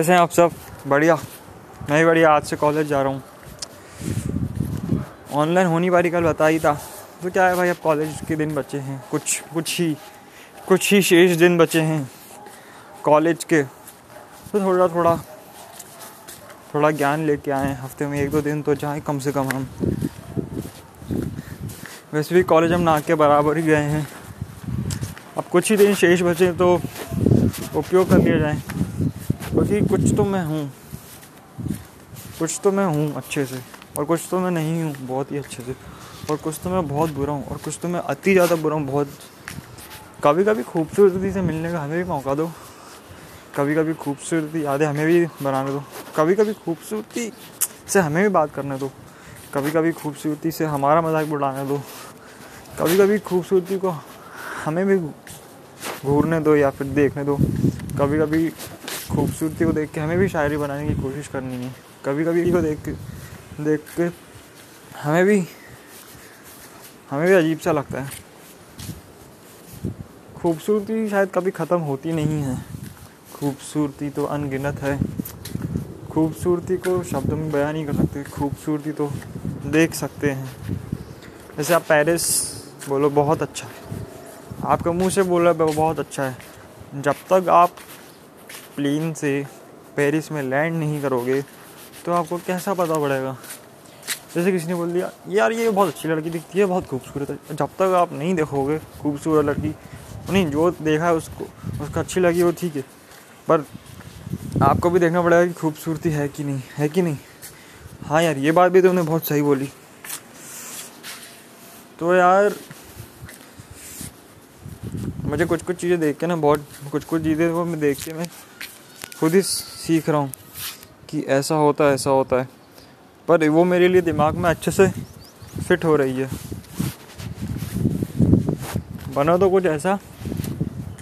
कैसे हैं आप सब? बढ़िया। मैं भी बढ़िया, आज से कॉलेज जा रहा हूँ। ऑनलाइन होनी वाली कल बता ही था। तो क्या है भाई, अब कॉलेज के दिन बचे हैं। कुछ कुछ ही कुछ ही शेष दिन बचे हैं कॉलेज के। तो थोड़ा थोड़ा थोड़ा ज्ञान लेके आए हफ़्ते में एक दो दिन तो जाए कम से कम हम। वैसे भी कॉलेज हम ना के बराबर ही गए हैं। अब कुछ ही दिन शेष बचे तो उपयोग कर लिया जाए। क्योंकि कुछ तो मैं हूँ। कुछ तो मैं हूँ अच्छे से, और कुछ तो मैं नहीं हूँ बहुत ही अच्छे से, और कुछ तो मैं बहुत बुरा हूँ, और कुछ तो मैं अति ज़्यादा बुरा हूँ बहुत। कभी कभी खूबसूरती से मिलने का हमें भी मौका दो। कभी कभी खूबसूरती, यादें हमें भी बनाने दो। कभी कभी खूबसूरती से हमें भी बात करने दो। कभी कभी खूबसूरती से हमारा मज़ाक उड़ाने दो। कभी कभी खूबसूरती को हमें भी घूरने दो या फिर देखने दो। कभी कभी खूबसूरती को देख के हमें भी शायरी बनाने की कोशिश करनी है। कभी कभी को, देख देख के हमें भी हमें भी अजीब सा लगता है। खूबसूरती शायद कभी ख़त्म होती नहीं है। खूबसूरती तो अनगिनत है। खूबसूरती को शब्दों में बयान नहीं कर सकते, खूबसूरती तो देख सकते हैं। जैसे आप पेरिस बोलो, बहुत अच्छा है। आपका मुँह से बोल बहुत अच्छा है। जब तक आप प्लेन से पेरिस में लैंड नहीं करोगे तो आपको कैसा पता पड़ेगा? जैसे किसी ने बोल दिया, यार, ये बहुत अच्छी लड़की दिखती है, बहुत खूबसूरत है। जब तक आप नहीं देखोगे खूबसूरत लड़की नहीं जो देखा है उसको उसको अच्छी लगी वो ठीक है। पर आपको भी देखना पड़ेगा कि खूबसूरती है कि नहीं, है कि नहीं। हाँ यार, ये बात भी तुमने बहुत सही बोली। तो यार, मुझे कुछ कुछ चीज़ें देख के ना बहुत कुछ कुछ चीज़ें वो मैं देख के मैं खुद ही सीख रहा हूँ कि ऐसा होता है, ऐसा होता है। पर वो मेरे लिए दिमाग में अच्छे से फिट हो रही है। बना तो कुछ ऐसा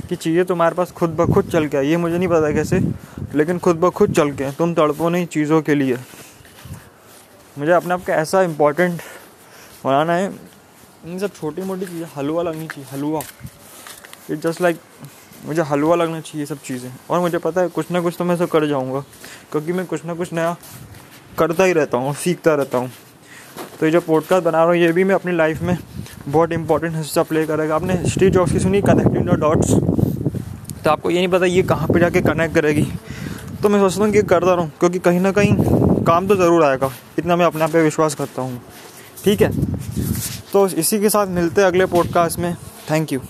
कि चीज़ें तुम्हारे पास खुद ब खुद चल के ये मुझे नहीं पता कैसे, लेकिन खुद ब खुद चल के तुम तड़पो नहीं चीज़ों के लिए। मुझे अपने आप का ऐसा इम्पोर्टेंट बनाना है। इन सब छोटी मोटी चीज़ें, हलवा लगनी चाहिए, हलवा। इट जस्ट लाइक मुझे हलवा लगना चाहिए सब चीज़ें। और मुझे पता है कुछ ना कुछ तो मैं सब कर जाऊँगा, क्योंकि मैं कुछ ना कुछ नया करता ही रहता हूँ, सीखता रहता हूँ। तो ये जो पॉडकास्ट बना रहा हूँ, ये भी मैं अपनी लाइफ में बहुत इंपॉर्टेंट हिस्सा प्ले करेगा। आपने हिस्ट्री जॉब्स की सुनी कनेक्टिंग द डॉट्स तो आपको ये नहीं पता ये कहाँ पे जाके कनेक्ट करेगी। तो मैं सोचता हूँ कि करता रहूँ, क्योंकि कहीं ना कहीं काम तो ज़रूर आएगा, इतना मैं अपने आप पर विश्वास करता हूँ। ठीक है? तो इसी के साथ मिलते हैं अगले पॉडकास्ट में। Thank you